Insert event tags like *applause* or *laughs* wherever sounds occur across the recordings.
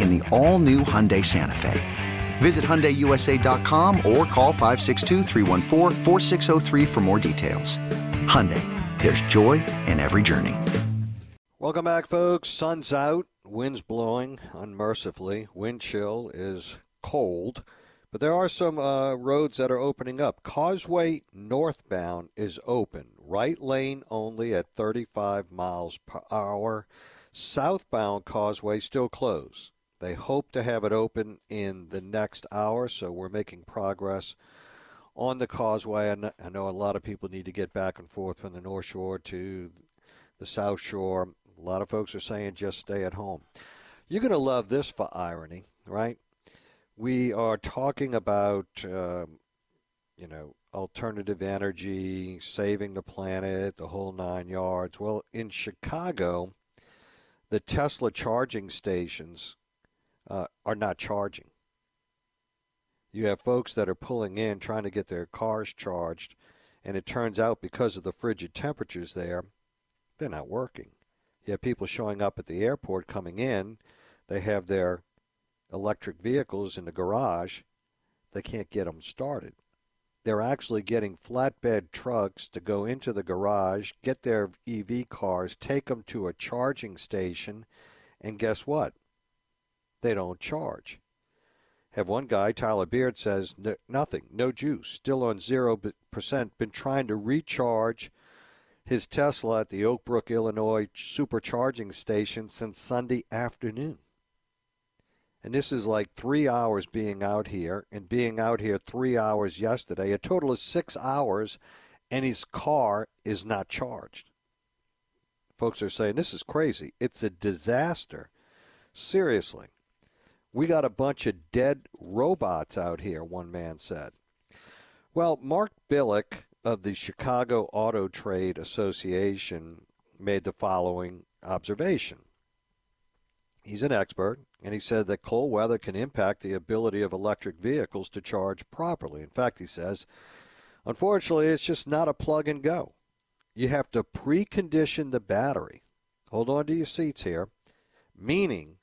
in the all new Hyundai Santa Fe. Visit HyundaiUSA.com or call 562 for more details. Hyundai, there's joy in every journey. Welcome back, folks. Sun's out, wind's blowing unmercifully, wind chill is cold. But there are some uh, roads that are opening up. Causeway northbound is open, right lane only at 35 miles per hour. Southbound Causeway still closed. They hope to have it open in the next hour, so we're making progress on the causeway. I know a lot of people need to get back and forth from the North Shore to the South Shore. A lot of folks are saying just stay at home. You're going to love this for irony, right? We are talking about, um, you know, alternative energy, saving the planet, the whole nine yards. Well, in Chicago, the Tesla charging stations uh, are not charging. You have folks that are pulling in trying to get their cars charged, and it turns out because of the frigid temperatures there, they're not working. You have people showing up at the airport coming in, they have their electric vehicles in the garage, they can't get them started. They're actually getting flatbed trucks to go into the garage, get their EV cars, take them to a charging station, and guess what? They don't charge. Have one guy, Tyler Beard, says nothing, no juice, still on 0%, been trying to recharge his Tesla at the Oak Brook, Illinois supercharging station since Sunday afternoon. And this is like three hours being out here and being out here three hours yesterday, a total of six hours, and his car is not charged. Folks are saying this is crazy. It's a disaster. Seriously. We got a bunch of dead robots out here, one man said. Well, Mark Billick of the Chicago Auto Trade Association made the following observation. He's an expert, and he said that cold weather can impact the ability of electric vehicles to charge properly. In fact, he says, unfortunately, it's just not a plug and go. You have to precondition the battery. Hold on to your seats here, meaning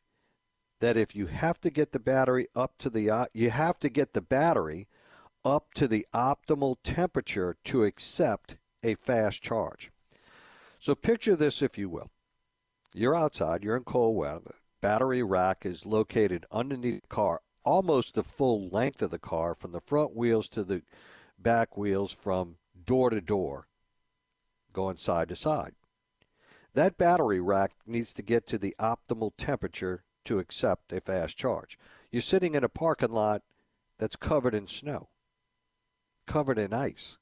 that if you have to get the battery up to the uh, you have to get the battery up to the optimal temperature to accept a fast charge. So picture this if you will. You're outside, you're in cold weather. Battery rack is located underneath the car, almost the full length of the car from the front wheels to the back wheels from door to door going side to side. That battery rack needs to get to the optimal temperature to accept a fast charge. You're sitting in a parking lot that's covered in snow, covered in ice.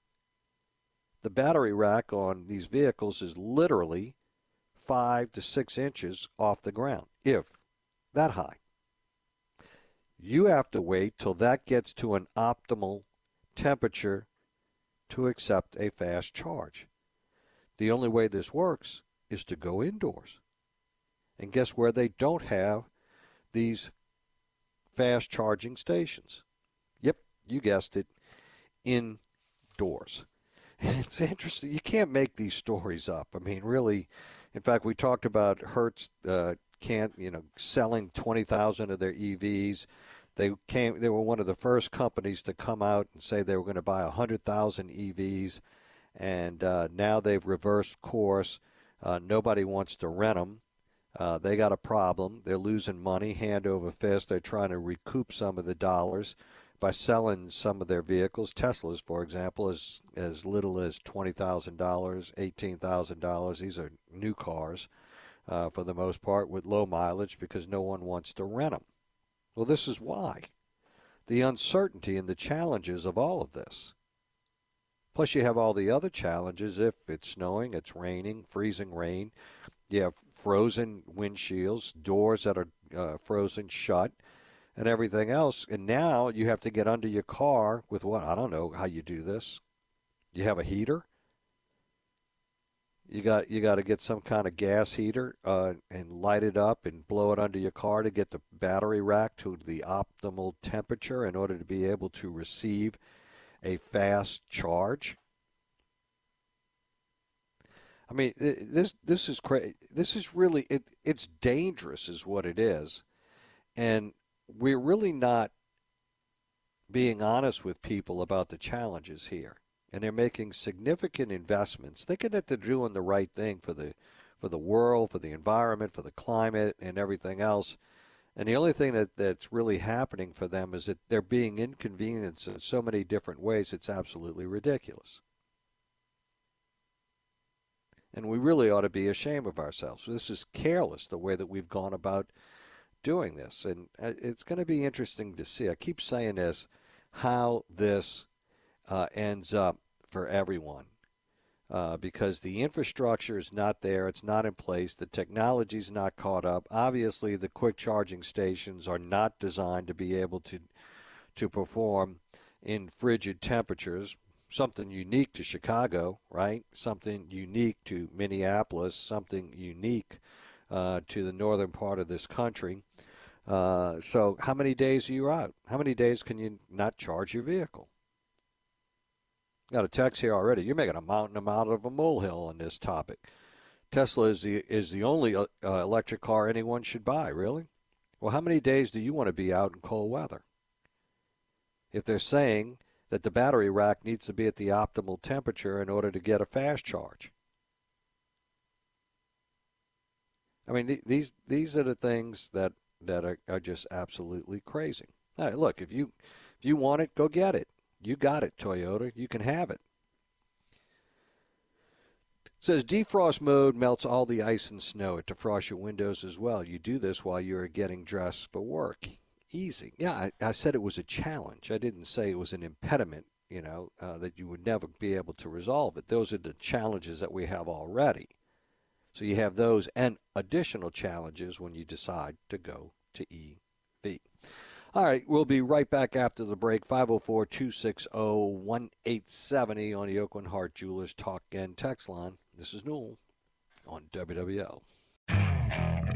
The battery rack on these vehicles is literally five to six inches off the ground, if that high. You have to wait till that gets to an optimal temperature to accept a fast charge. The only way this works is to go indoors. And guess where they don't have these fast charging stations? Yep, you guessed it. indoors. *laughs* It's interesting. You can't make these stories up. I mean, really. In fact, we talked about Hertz uh, can't, you know, selling 20,000 of their EVs. They came. They were one of the first companies to come out and say they were going to buy 100,000 EVs, and uh, now they've reversed course. Uh, nobody wants to rent them. Uh, they got a problem. They're losing money hand over fist. They're trying to recoup some of the dollars by selling some of their vehicles. Teslas, for example, is as little as twenty thousand dollars, eighteen thousand dollars. These are new cars, uh, for the most part, with low mileage because no one wants to rent them. Well, this is why. The uncertainty and the challenges of all of this. Plus, you have all the other challenges if it's snowing, it's raining, freezing rain. You have frozen windshields, doors that are uh, frozen shut, and everything else. And now you have to get under your car with what? I don't know how you do this. You have a heater. You got you got to get some kind of gas heater uh, and light it up and blow it under your car to get the battery rack to the optimal temperature in order to be able to receive a fast charge. I mean, this this is crazy. This is really it, it's dangerous, is what it is, and we're really not being honest with people about the challenges here. And they're making significant investments, thinking that they're doing the right thing for the for the world, for the environment, for the climate, and everything else. And the only thing that, that's really happening for them is that they're being inconvenienced in so many different ways, it's absolutely ridiculous. And we really ought to be ashamed of ourselves. This is careless, the way that we've gone about doing this. And uh, it's going to be interesting to see. I keep saying this how this uh, ends up for everyone. Uh, because the infrastructure is not there, it's not in place, the technology is not caught up. Obviously, the quick charging stations are not designed to be able to to perform in frigid temperatures. Something unique to Chicago, right? Something unique to Minneapolis. Something unique uh, to the northern part of this country. Uh, so, how many days are you out? How many days can you not charge your vehicle? Got a text here already. You're making a mountain out of a molehill on this topic. Tesla is the is the only uh, uh, electric car anyone should buy. Really? Well, how many days do you want to be out in cold weather? If they're saying that the battery rack needs to be at the optimal temperature in order to get a fast charge. I mean, these these are the things that that are, are just absolutely crazy. Right, look, if you if you want it, go get it. You got it, Toyota. You can have it. says defrost mode melts all the ice and snow. It defrosts your windows as well. You do this while you're getting dressed for work. Easy. Yeah, I, I said it was a challenge. I didn't say it was an impediment, you know, uh, that you would never be able to resolve it. Those are the challenges that we have already. So you have those and additional challenges when you decide to go to EV. All right, we'll be right back after the break. 504 260 1870 on the Aucoin Hart Jewelers Talk and Text line. This is Newell on WWL.